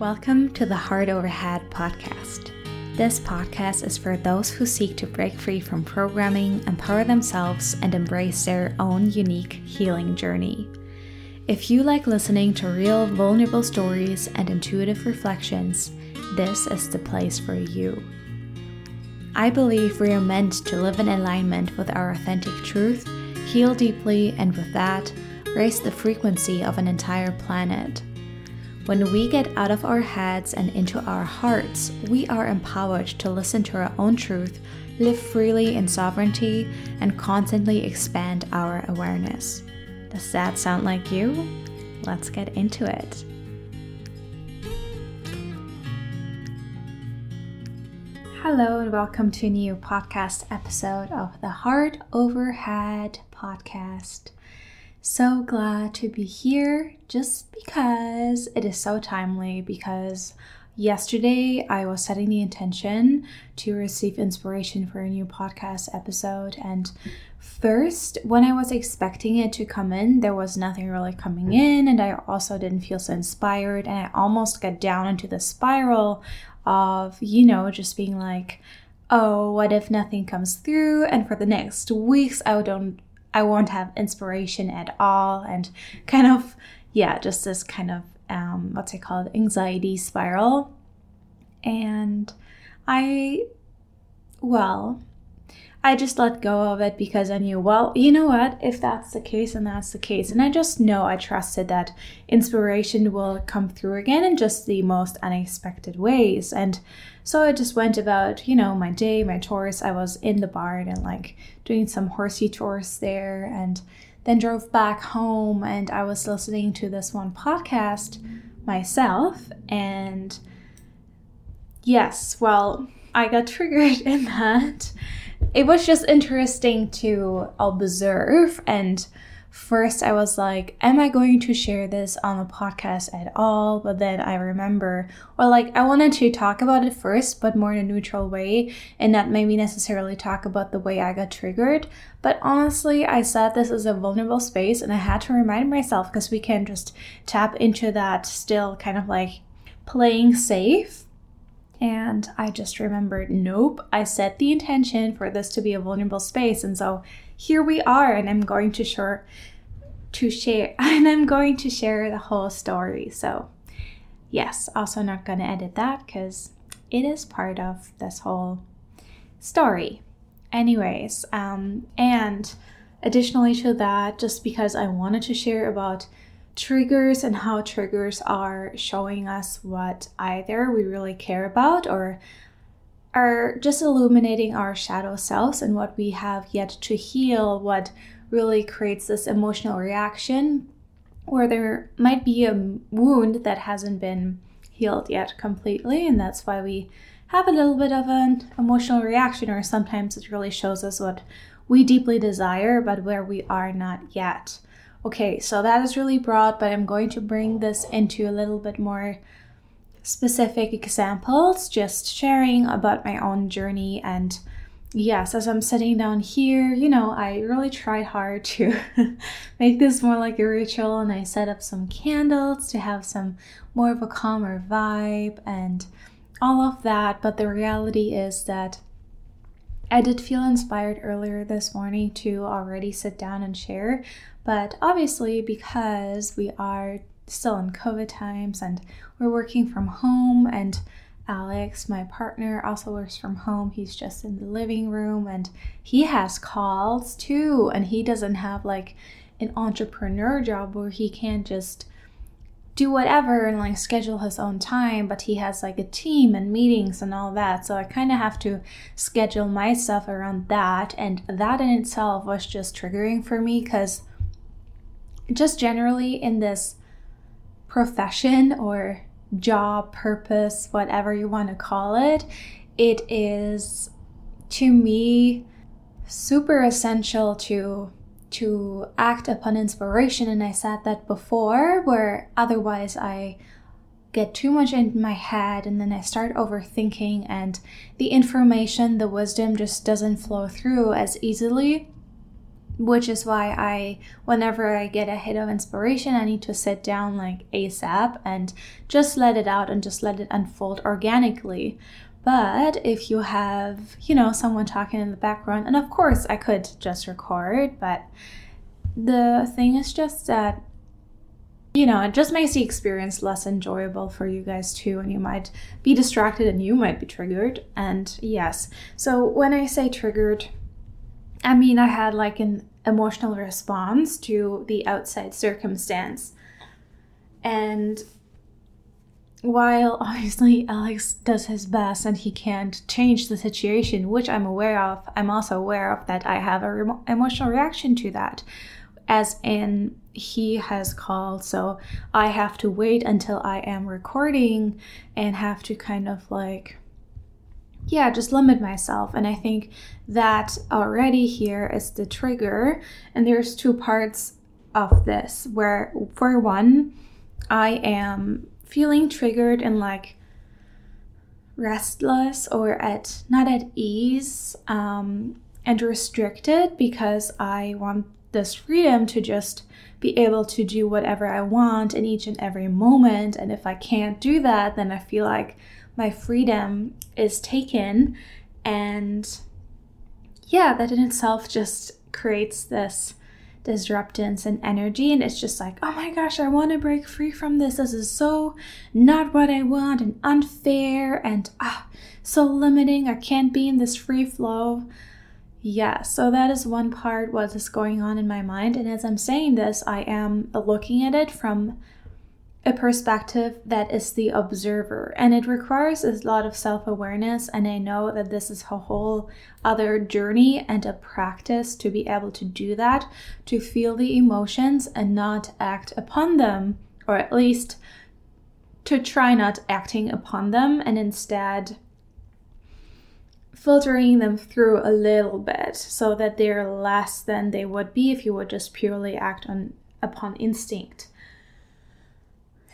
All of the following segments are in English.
Welcome to the Heart Over Head podcast. This podcast is for those who seek to break free from programming, empower themselves, and embrace their own unique healing journey. If you like listening to real, vulnerable stories and intuitive reflections, this is the place for you. I believe we are meant to live in alignment with our authentic truth, heal deeply, and with that, raise the frequency of an entire planet. When we get out of our heads and into our hearts, we are empowered to listen to our own truth, live freely in sovereignty, and constantly expand our awareness. Does that sound like you? Let's get into it. Hello, and welcome to a new podcast episode of the Heart Over Head podcast. So glad to be here just because it is so timely. Because yesterday I was setting the intention to receive inspiration for a new podcast episode, and first, when I was expecting it to come in, there was nothing really coming in, and I also didn't feel so inspired, and I almost got down into the spiral of, you know, just being like, oh, what if nothing comes through? And for the next weeks, I don't I won't have inspiration at all, and kind of, yeah, just this kind of, um, what's it called, anxiety spiral. And I, well, I just let go of it because I knew, well, you know what? If that's the case, and that's the case. And I just know I trusted that inspiration will come through again in just the most unexpected ways. And so I just went about, you know, my day, my chores. I was in the barn and like doing some horsey chores there and then drove back home and I was listening to this one podcast myself. And yes, well, I got triggered in that it was just interesting to observe. And first, I was like, Am I going to share this on the podcast at all? But then I remember, or like, I wanted to talk about it first, but more in a neutral way, and not maybe necessarily talk about the way I got triggered. But honestly, I said this is a vulnerable space, and I had to remind myself because we can just tap into that still kind of like playing safe and I just remembered, nope, I set the intention for this to be a vulnerable space. And so here we are, and I'm going to share to share and I'm going to share the whole story. So yes, also not gonna edit that because it is part of this whole story. Anyways, um, and additionally to that, just because I wanted to share about triggers and how triggers are showing us what either we really care about or are just illuminating our shadow selves and what we have yet to heal, what really creates this emotional reaction where there might be a wound that hasn't been healed yet completely, and that's why we have a little bit of an emotional reaction, or sometimes it really shows us what we deeply desire, but where we are not yet. Okay, so that is really broad, but I'm going to bring this into a little bit more specific examples, just sharing about my own journey. And yes, as I'm sitting down here, you know, I really tried hard to make this more like a ritual, and I set up some candles to have some more of a calmer vibe and all of that. But the reality is that I did feel inspired earlier this morning to already sit down and share, but obviously, because we are still in COVID times and we're working from home, and Alex, my partner, also works from home. He's just in the living room and he has calls too. And he doesn't have like an entrepreneur job where he can just do whatever and like schedule his own time, but he has like a team and meetings and all that. So I kind of have to schedule myself around that. And that in itself was just triggering for me because just generally in this profession or job, purpose, whatever you want to call it, it is to me super essential to to act upon inspiration. And I said that before where otherwise I get too much in my head and then I start overthinking and the information, the wisdom just doesn't flow through as easily which is why I, whenever I get a hit of inspiration, I need to sit down like ASAP and just let it out and just let it unfold organically. But if you have, you know, someone talking in the background, and of course I could just record, but the thing is just that, you know, it just makes the experience less enjoyable for you guys too, and you might be distracted and you might be triggered. And yes, so when I say triggered, I mean I had like an emotional response to the outside circumstance. And while obviously Alex does his best and he can't change the situation, which I'm aware of, I'm also aware of that I have a re- emotional reaction to that. As in, he has called, so I have to wait until I am recording and have to kind of like, yeah, just limit myself. And I think that already here is the trigger. And there's two parts of this where, for one, I am feeling triggered and like restless or at not at ease um, and restricted because I want this freedom to just be able to do whatever I want in each and every moment. And if I can't do that, then I feel like my freedom is taken. And yeah, that in itself just creates this disruptance and energy. And it's just like oh my gosh i want to break free from this. This is so not what i want and unfair and ah so limiting. I can't be in this free flow. Yeah so that is one part what is going on in my mind. And as i'm saying this i am looking at it from a perspective that is the observer. And it requires a lot of self-awareness. And i know that this is a whole other journey and a practice to be able to do that to feel the emotions and not act upon them or at least to try not acting upon them and instead filtering them through a little bit so that they're less than they would be if you would just purely act on upon instinct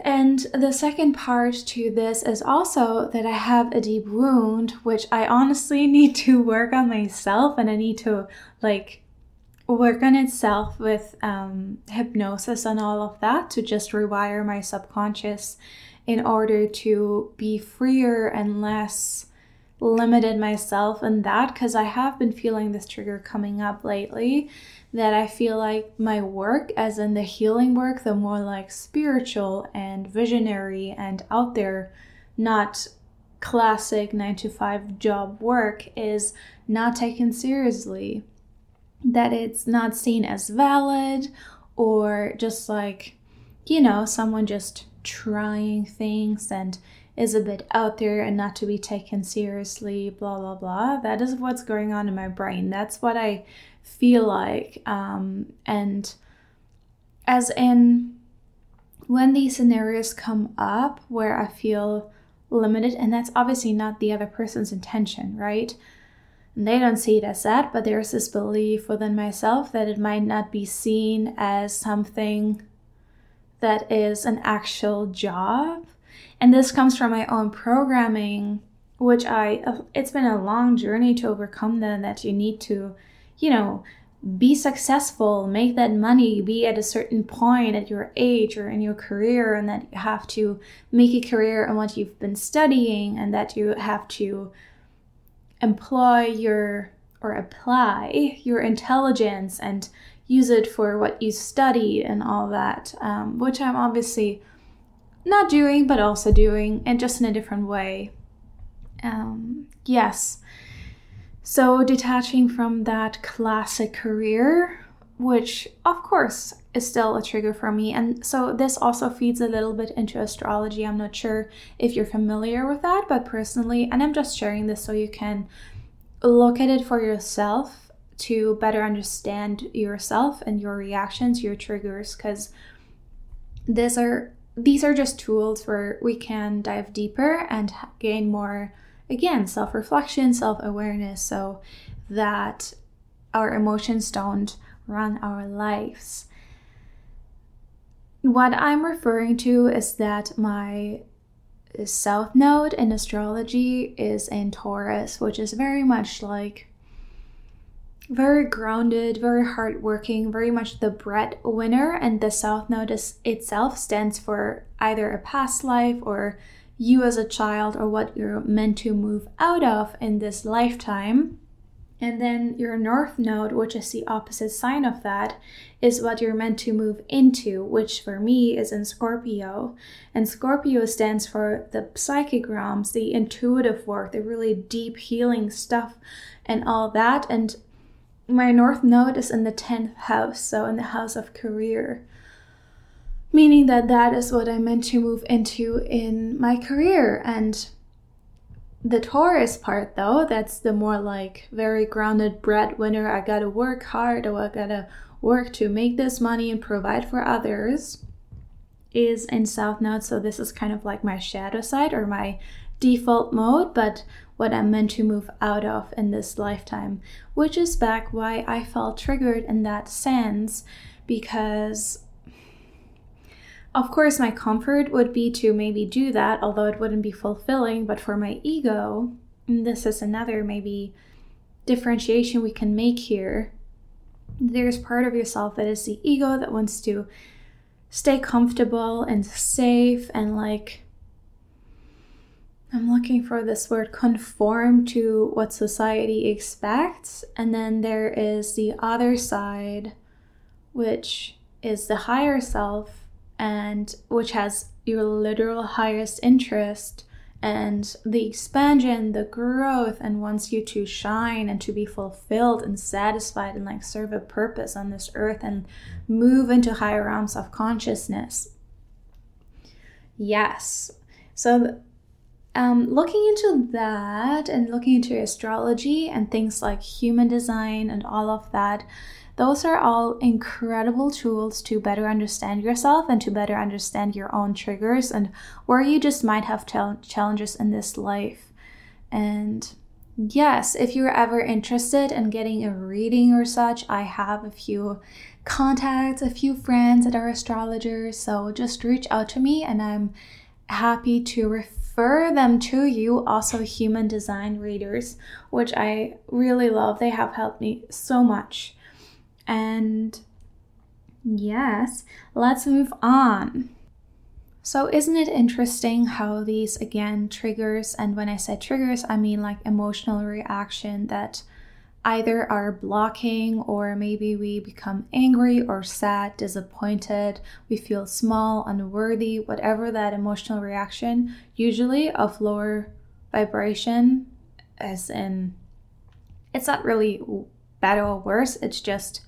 and the second part to this is also that I have a deep wound, which I honestly need to work on myself and I need to like work on itself with um, hypnosis and all of that to just rewire my subconscious in order to be freer and less limited myself in that because I have been feeling this trigger coming up lately that I feel like my work, as in the healing work, the more like spiritual and visionary and out there, not classic nine to five job work, is not taken seriously. That it's not seen as valid or just like, you know, someone just trying things and is a bit out there and not to be taken seriously, blah, blah, blah. That is what's going on in my brain. That's what I feel like. Um, and as in, when these scenarios come up where I feel limited, and that's obviously not the other person's intention, right? And they don't see it as that, but there's this belief within myself that it might not be seen as something that is an actual job. And this comes from my own programming, which I, it's been a long journey to overcome that, that you need to you know, be successful, make that money, be at a certain point at your age or in your career, and that you have to make a career in what you've been studying, and that you have to employ your or apply your intelligence and use it for what you studied and all that, um, which I'm obviously not doing, but also doing, and just in a different way. Um, yes. So, detaching from that classic career, which of course is still a trigger for me. And so, this also feeds a little bit into astrology. I'm not sure if you're familiar with that, but personally, and I'm just sharing this so you can look at it for yourself to better understand yourself and your reactions, your triggers, because these are these are just tools where we can dive deeper and gain more again, self reflection, self awareness, so that our emotions don't run our lives. What I'm referring to is that my south node in astrology is in Taurus, which is very much like very grounded, very hardworking, very much the breadwinner. And the South Node is, itself stands for either a past life or you as a child or what you're meant to move out of in this lifetime. And then your North Node, which is the opposite sign of that, is what you're meant to move into, which for me is in Scorpio. And Scorpio stands for the psychic realms, the intuitive work, the really deep healing stuff, and all that. And my North Node is in the 10th house, so in the house of career. Meaning that that is what I'm meant to move into in my career. And the Taurus part, though, that's the more like very grounded breadwinner. I gotta work hard, or I gotta work to make this money and provide for others, is in South Node. So this is kind of like my shadow side or my default mode, but what I'm meant to move out of in this lifetime, which is back why I felt triggered in that sense because of course, my comfort would be to maybe do that, although it wouldn't be fulfilling. But for my ego, this is another maybe differentiation we can make here. There's part of yourself that is the ego that wants to stay comfortable and safe and like I'm looking for this word conform to what society expects. And then there is the other side, which is the higher self, and which has your literal highest interest and the expansion, the growth, and wants you to shine and to be fulfilled and satisfied and like serve a purpose on this earth and move into higher realms of consciousness. Yes. So um, looking into that and looking into astrology and things like human design and all of that, those are all incredible tools to better understand yourself and to better understand your own triggers and where you just might have challenges in this life. And yes, if you're ever interested in getting a reading or such, I have a few contacts, a few friends that are astrologers. So just reach out to me and I'm happy to refer them to you, also human design readers, which I really love. They have helped me so much. And yes, let's move on. So, isn't it interesting how these again triggers, and when I say triggers, I mean like emotional reaction that either are blocking or maybe we become angry or sad, disappointed, we feel small, unworthy, whatever that emotional reaction, usually of lower vibration, as in it's not really better or worse, it's just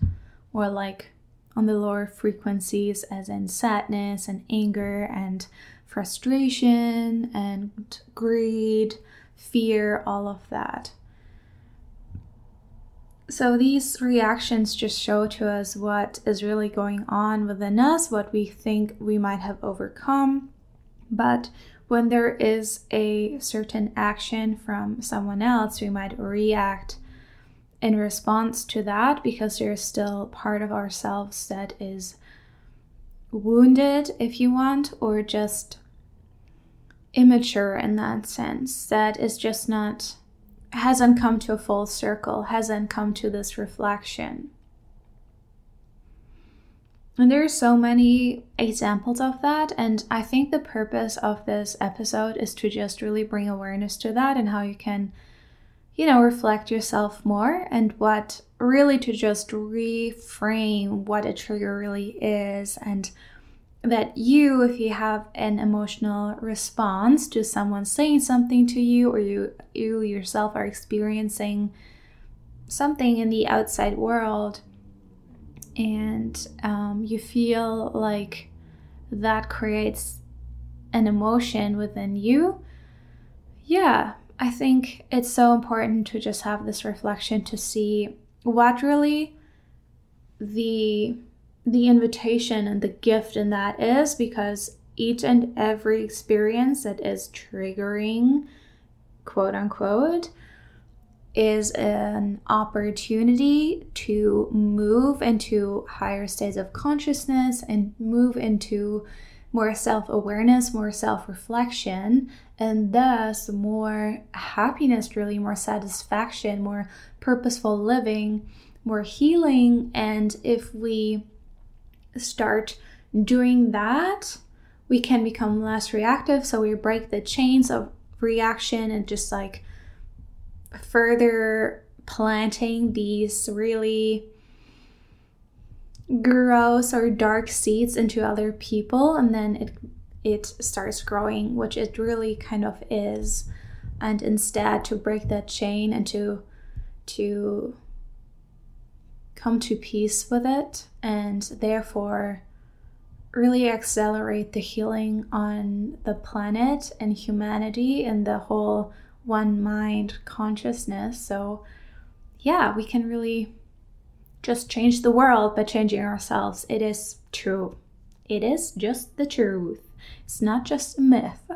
more like on the lower frequencies, as in sadness and anger and frustration and greed, fear, all of that. So these reactions just show to us what is really going on within us, what we think we might have overcome. But when there is a certain action from someone else, we might react in response to that because there's still part of ourselves that is wounded, if you want, or just immature in that sense, that is just not hasn't come to a full circle, hasn't come to this reflection. And there are so many examples of that. And I think the purpose of this episode is to just really bring awareness to that and how you can, you know, reflect yourself more and what really to just reframe what a trigger really is and that you, if you have an emotional response to someone saying something to you, or you you yourself are experiencing something in the outside world, and um, you feel like that creates an emotion within you, yeah, I think it's so important to just have this reflection to see what really the the invitation and the gift in that is because each and every experience that is triggering, quote unquote, is an opportunity to move into higher states of consciousness and move into more self awareness, more self reflection, and thus more happiness, really, more satisfaction, more purposeful living more healing. And if we start doing that, we can become less reactive. So we break the chains of reaction and just like further planting these really gross or dark seeds into other people and then it it starts growing which it really kind of is. And instead to break that chain and to to come to peace with it and therefore really accelerate the healing on the planet and humanity and the whole one mind consciousness. So yeah we can really just change the world by changing ourselves. It is true. It is just the truth. It's not just a myth.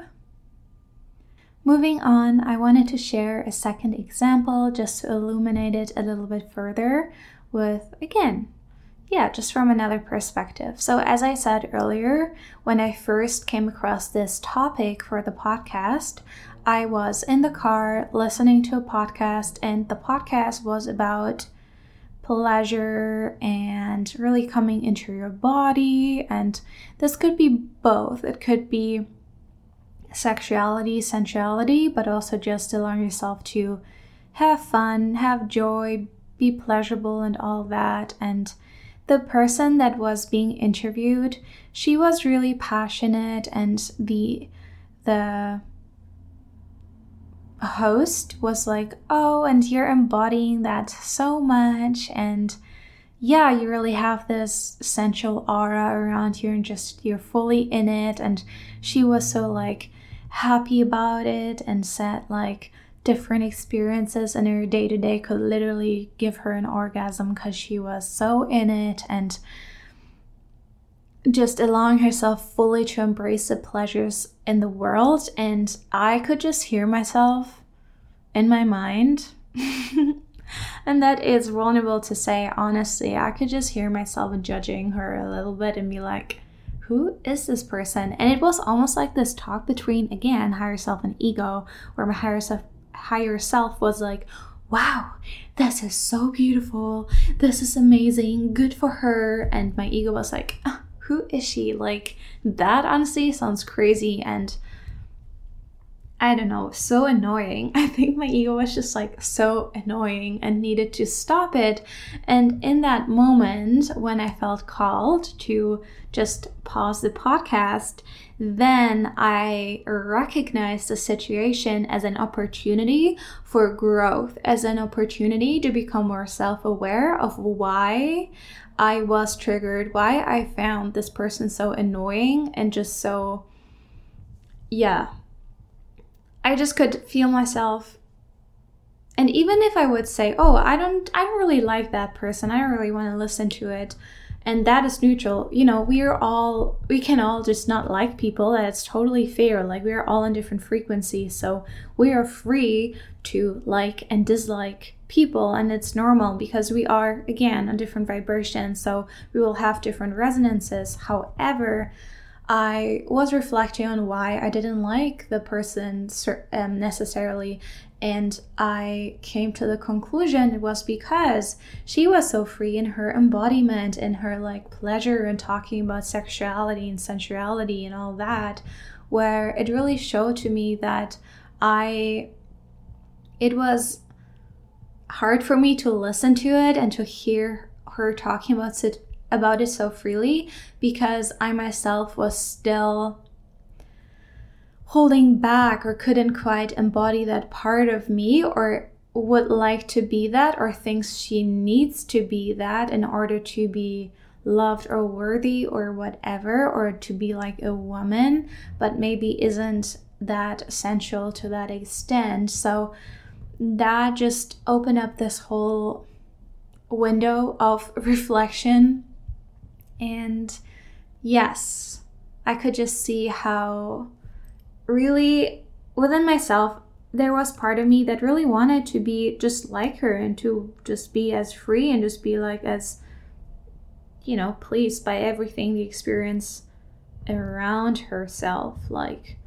Moving on, I wanted to share a second example just to illuminate it a little bit further with, again, yeah, just from another perspective. So, as I said earlier, when I first came across this topic for the podcast, I was in the car listening to a podcast, and the podcast was about pleasure and really coming into your body. And this could be both. It could be sexuality, sensuality, but also just allowing yourself to have fun, have joy, be pleasurable, and all that. And the person that was being interviewed, she was really passionate, and the the host was like, Oh, and you're embodying that so much. And yeah, you really have this sensual aura around you and just you're fully in it. And she was so like happy about it and said like different experiences in her day to day could literally give her an orgasm because she was so in it and just allowing herself fully to embrace the pleasures in the world. And I could just hear myself in my mind. and that is vulnerable to say, honestly. I could just hear myself judging her a little bit and be like, who is this person? And it was almost like this talk between, again, higher self and ego, where my higher self, higher self was like, wow, this is so beautiful. This is amazing. Good for her. And my ego was like, ah, who is she? Like, that honestly sounds crazy. And I don't know, so annoying. I think my ego was just like so annoying and needed to stop it. And in that moment, when I felt called to just pause the podcast, then I recognized the situation as an opportunity for growth, as an opportunity to become more self aware of why I was triggered, why I found this person so annoying and just so, yeah I just could feel myself and even if I would say, "Oh, I don't I don't really like that person. I don't really want to listen to it." And that is neutral. You know, we are all we can all just not like people. That's totally fair. Like we are all in different frequencies. So we are free to like and dislike people and it's normal because we are again on different vibrations. So we will have different resonances. However, I was reflecting on why I didn't like the person um, necessarily, and I came to the conclusion it was because she was so free in her embodiment and her like pleasure and talking about sexuality and sensuality and all that, where it really showed to me that I, it was hard for me to listen to it and to hear her talking about it about it so freely because I myself was still holding back or couldn't quite embody that part of me or would like to be that or thinks she needs to be that in order to be loved or worthy or whatever or to be like a woman but maybe isn't that essential to that extent. So that just opened up this whole window of reflection. And yes, I could just see how really within myself there was part of me that really wanted to be just like her and to just be as free and just be like as you know pleased by everything the experience around herself like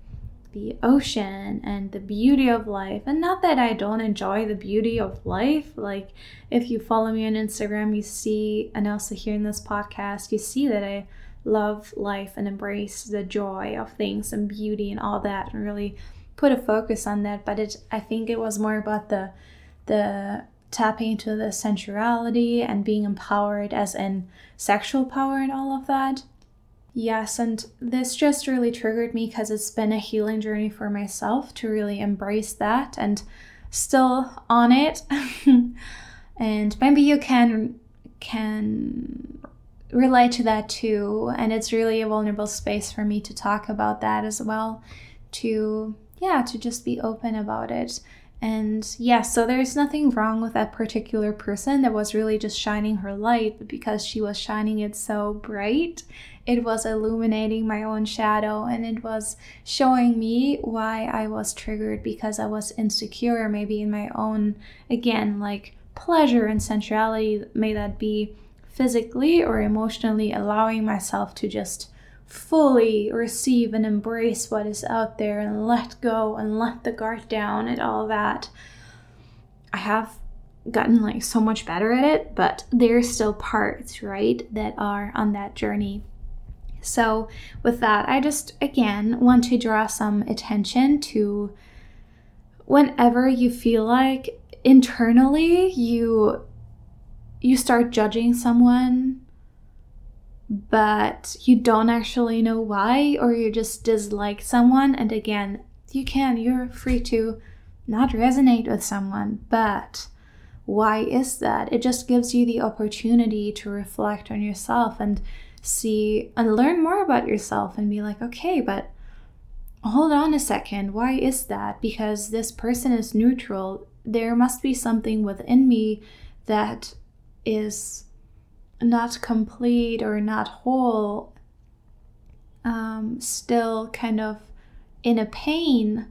the ocean and the beauty of life. And not that I don't enjoy the beauty of life. Like, if you follow me on Instagram, you see, and also here in this podcast, you see that I love life and embrace the joy of things and beauty and all that and really put a focus on that. But it, I think it was more about the, the, tapping into the sensuality and being empowered as in sexual power and all of that Yes, and this just really triggered me because it's been a healing journey for myself to really embrace that and still on it. and maybe you can can relate to that too and it's really a vulnerable space for me to talk about that as well to yeah to just be open about it and yeah, so there's nothing wrong with that particular person that was really just shining her light, because she was shining it so bright, it was illuminating my own shadow and it was showing me why I was triggered because I was insecure, maybe in my own, again, like pleasure and sensuality. May that be physically or emotionally allowing myself to just fully receive and embrace what is out there and let go and let the guard down and all that. I have gotten like so much better at it, but there's still parts, right, that are on that journey. So, with that, I just again want to draw some attention to whenever you feel like internally you you start judging someone but you don't actually know why, or you just dislike someone. And again, you can, you're free to not resonate with someone, but why is that? It just gives you the opportunity to reflect on yourself and see and learn more about yourself and be like, okay, but hold on a second, why is that? Because this person is neutral. There must be something within me that is not complete or not whole, um, still kind of in a pain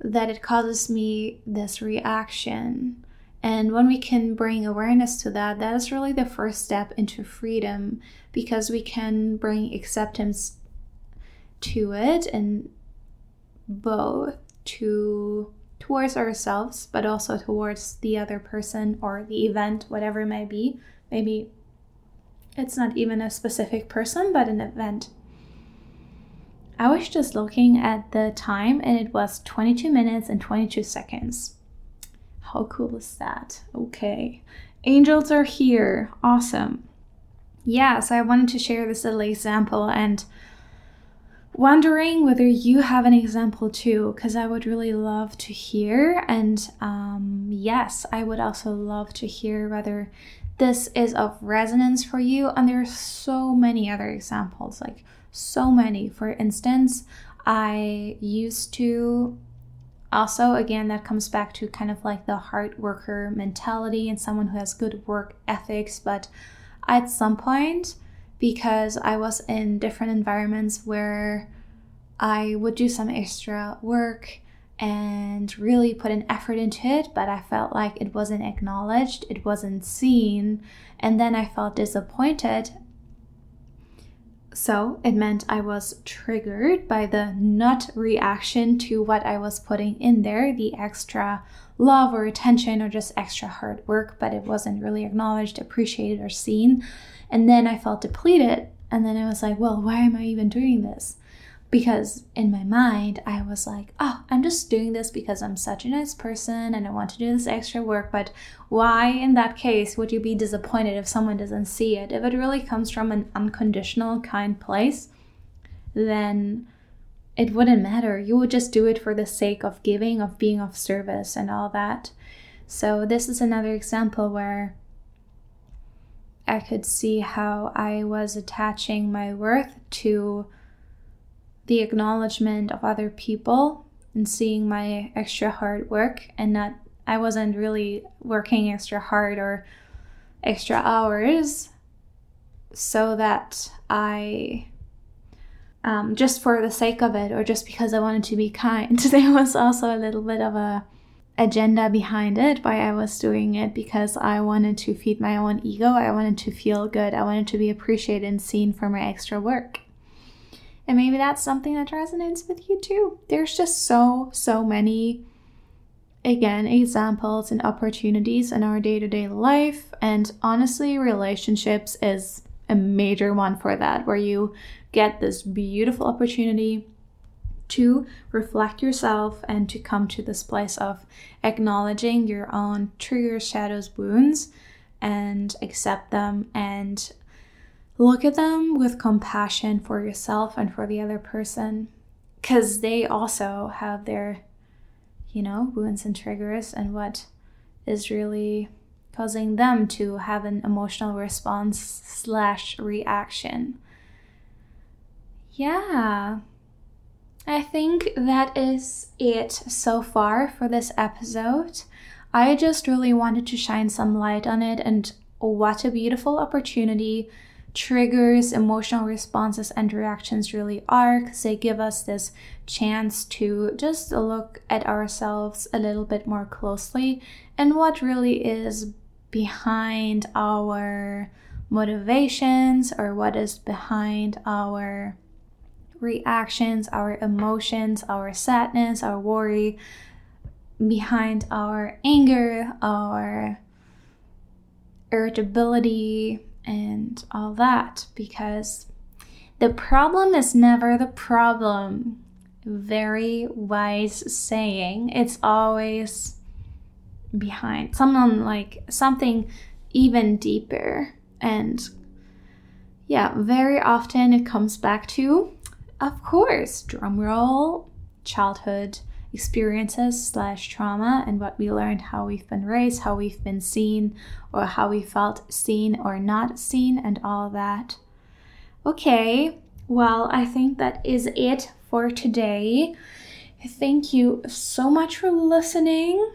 that it causes me this reaction. And when we can bring awareness to that, that is really the first step into freedom because we can bring acceptance to it and both to towards ourselves but also towards the other person or the event whatever it may be Maybe it's not even a specific person, but an event. I was just looking at the time and it was 22 minutes and 22 seconds. How cool is that? Okay. Angels are here. Awesome. Yeah, so I wanted to share this little example and wondering whether you have an example too, because I would really love to hear. And um, yes, I would also love to hear whether this is of resonance for you. And there are so many other examples, like so many. For instance, I used to also, again, that comes back to kind of like the hard worker mentality and someone who has good work ethics. But at some point, because I was in different environments where I would do some extra work and really put an effort into it, but I felt like it wasn't acknowledged, it wasn't seen, and then I felt disappointed. So it meant I was triggered by the nut reaction to what I was putting in there, the extra love or attention or just extra hard work, but it wasn't really acknowledged, appreciated, or seen. And then I felt depleted. And then I was like, well, why am I even doing this? Because in my mind I was like, oh, I'm just doing this because I'm such a nice person and I want to do this extra work. But why, in that case, would you be disappointed if someone doesn't see it? If it really comes from an unconditional, kind place, then it wouldn't matter. You would just do it for the sake of giving, of being of service, and all that. So, this is another example where I could see how I was attaching my worth to the acknowledgement of other people and seeing my extra hard work and not I wasn't really working extra hard or extra hours so that I um, just for the sake of it or just because I wanted to be kind. There was also a little bit of a agenda behind it why I was doing it because I wanted to feed my own ego. I wanted to feel good. I wanted to be appreciated and seen for my extra work. And maybe that's something that resonates with you too. There's just so, so many, again, examples and opportunities in our day to day life. And honestly, relationships is a major one for that, where you get this beautiful opportunity to reflect yourself and to come to this place of acknowledging your own triggers, shadows, wounds, and accept them and look at them with compassion for yourself and for the other person because they also have their you know wounds and triggers and what is really causing them to have an emotional response slash reaction. Yeah. I think that is it so far for this episode. I just really wanted to shine some light on it and what a beautiful opportunity triggers, emotional responses, and reactions really are because they give us this chance to just look at ourselves a little bit more closely and what really is behind our motivations or what is behind our reactions, our emotions, our sadness, our worry, behind our anger, our irritability, and all that because the problem is never the problem. Very wise saying. It's always behind someone like something even deeper. And yeah, very often it comes back to, of course, drumroll, childhood experiences slash trauma and what we learned, how we've been raised, how we've been seen, or how we felt seen or not seen, and all that. Okay, well, I think that is it for today. Thank you so much for listening.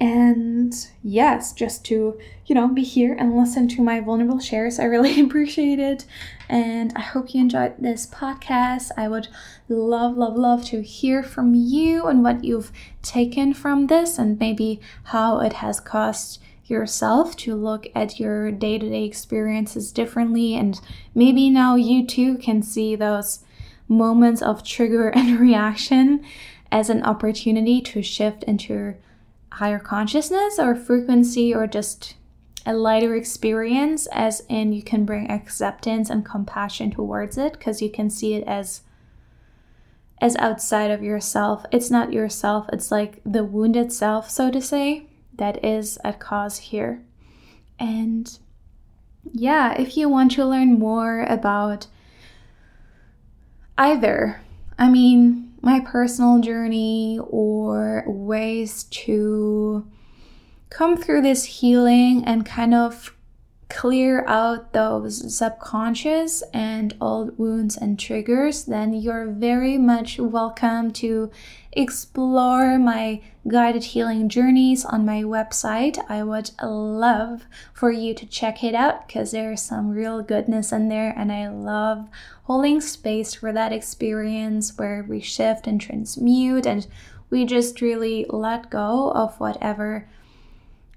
And yes, just to, you know, be here and listen to my vulnerable shares, I really appreciate it. And I hope you enjoyed this podcast. I would love, love, love to hear from you and what you've taken from this and maybe how it has caused yourself to look at your day to day experiences differently. And maybe now you too can see those moments of trigger and reaction as an opportunity to shift into higher consciousness or frequency or just a lighter experience, as in you can bring acceptance and compassion towards it because you can see it as as outside of yourself. It's not yourself, it's like the wounded self, so to say, that is at cause here. And yeah, if you want to learn more about either, I mean, my personal journey or ways to come through this healing and kind of clear out those subconscious and old wounds and triggers, then you're very much welcome to explore my guided healing journeys on my website. I would love for you to check it out because there's some real goodness in there, and I love holding space for that experience where we shift and transmute and we just really let go of whatever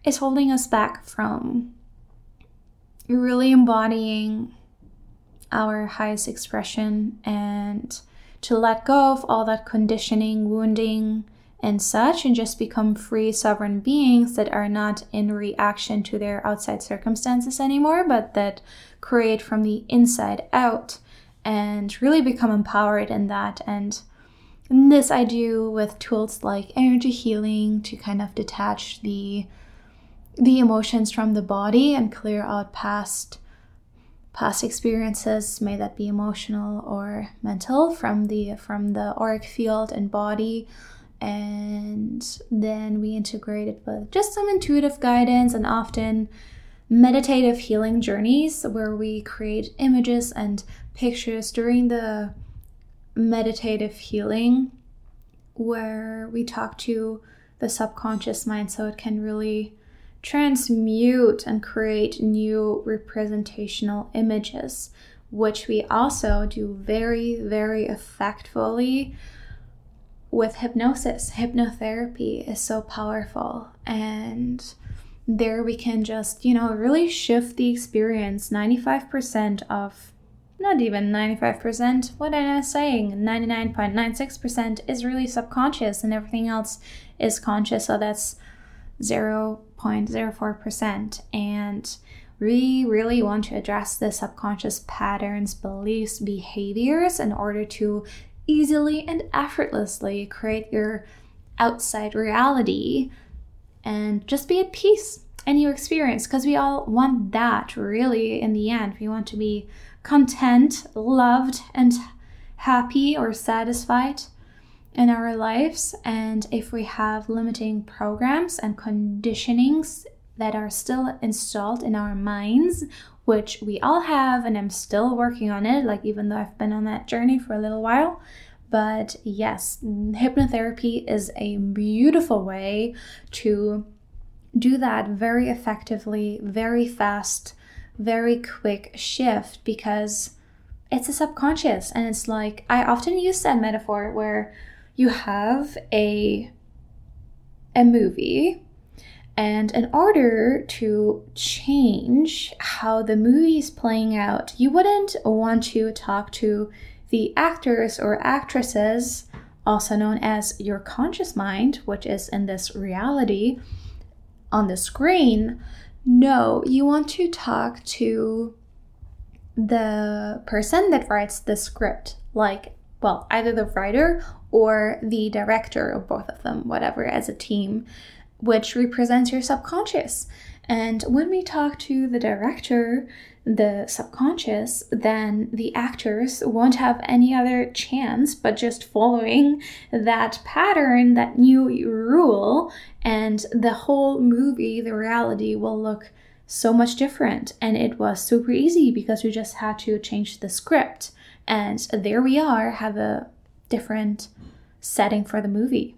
is holding us back from really embodying our highest expression and to let go of all that conditioning, wounding, and such, and just become free, sovereign beings that are not in reaction to their outside circumstances anymore, but that create from the inside out and really become empowered in that. And this I do with tools like energy healing to kind of detach the the emotions from the body and clear out past past experiences may that be emotional or mental from the from the auric field and body. And then we integrate it with just some intuitive guidance and often meditative healing journeys where we create images and pictures during the meditative healing where we talk to the subconscious mind so it can really transmute and create new representational images, which we also do very, very effectively with hypnosis. Hypnotherapy is so powerful, and there we can just, you know, really shift the experience. 95% of not even 95%. What am I saying? 99.96% is really subconscious and everything else is conscious. So that's 0.04%. And we really want to address the subconscious patterns, beliefs, behaviors in order to easily and effortlessly create your outside reality and just be at peace in your experience because we all want that really in the end. We want to be content, loved, and happy or satisfied in our lives. And if we have limiting programs and conditionings that are still installed in our minds, which we all have, and I'm still working on it, like even though I've been on that journey for a little while. But yes, hypnotherapy is a beautiful way to do that very effectively, very fast, very quick shift because it's a subconscious. And it's like, I often use that metaphor where you have a a movie and in order to change how the movie is playing out, you wouldn't want to talk to the actors or actresses, also known as your conscious mind, which is in this reality on the screen. No, you want to talk to the person that writes the script, like, well, either the writer or the director, or both of them, whatever, as a team which represents your subconscious. And when we talk to the director, the subconscious, then the actors won't have any other chance but just following that pattern, that new rule, and the whole movie, the reality will look so much different. And it was super easy because we just had to change the script. And there we are, have a different setting for the movie.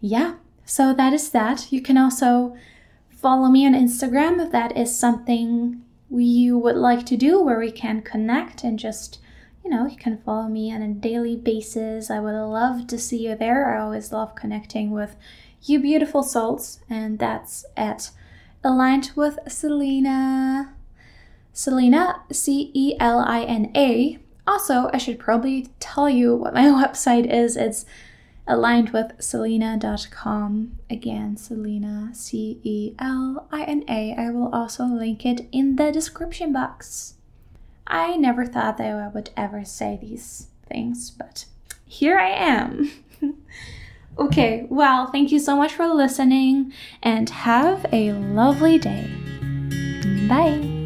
Yeah, so that is that. You can also follow me on Instagram if that is something you would like to do where we can connect and just you know, you can follow me on a daily basis. I would love to see you there. I always love connecting with you beautiful souls, and that's at Aligned with Celina. Celina, C E L I N A. Also, I should probably tell you what my website is. It's aligned with celina.com. Again, Celina, C E L I N A. I will also link it in the description box. I never thought that I would ever say these things, but here I am. okay, well, thank you so much for listening and have a lovely day. Bye.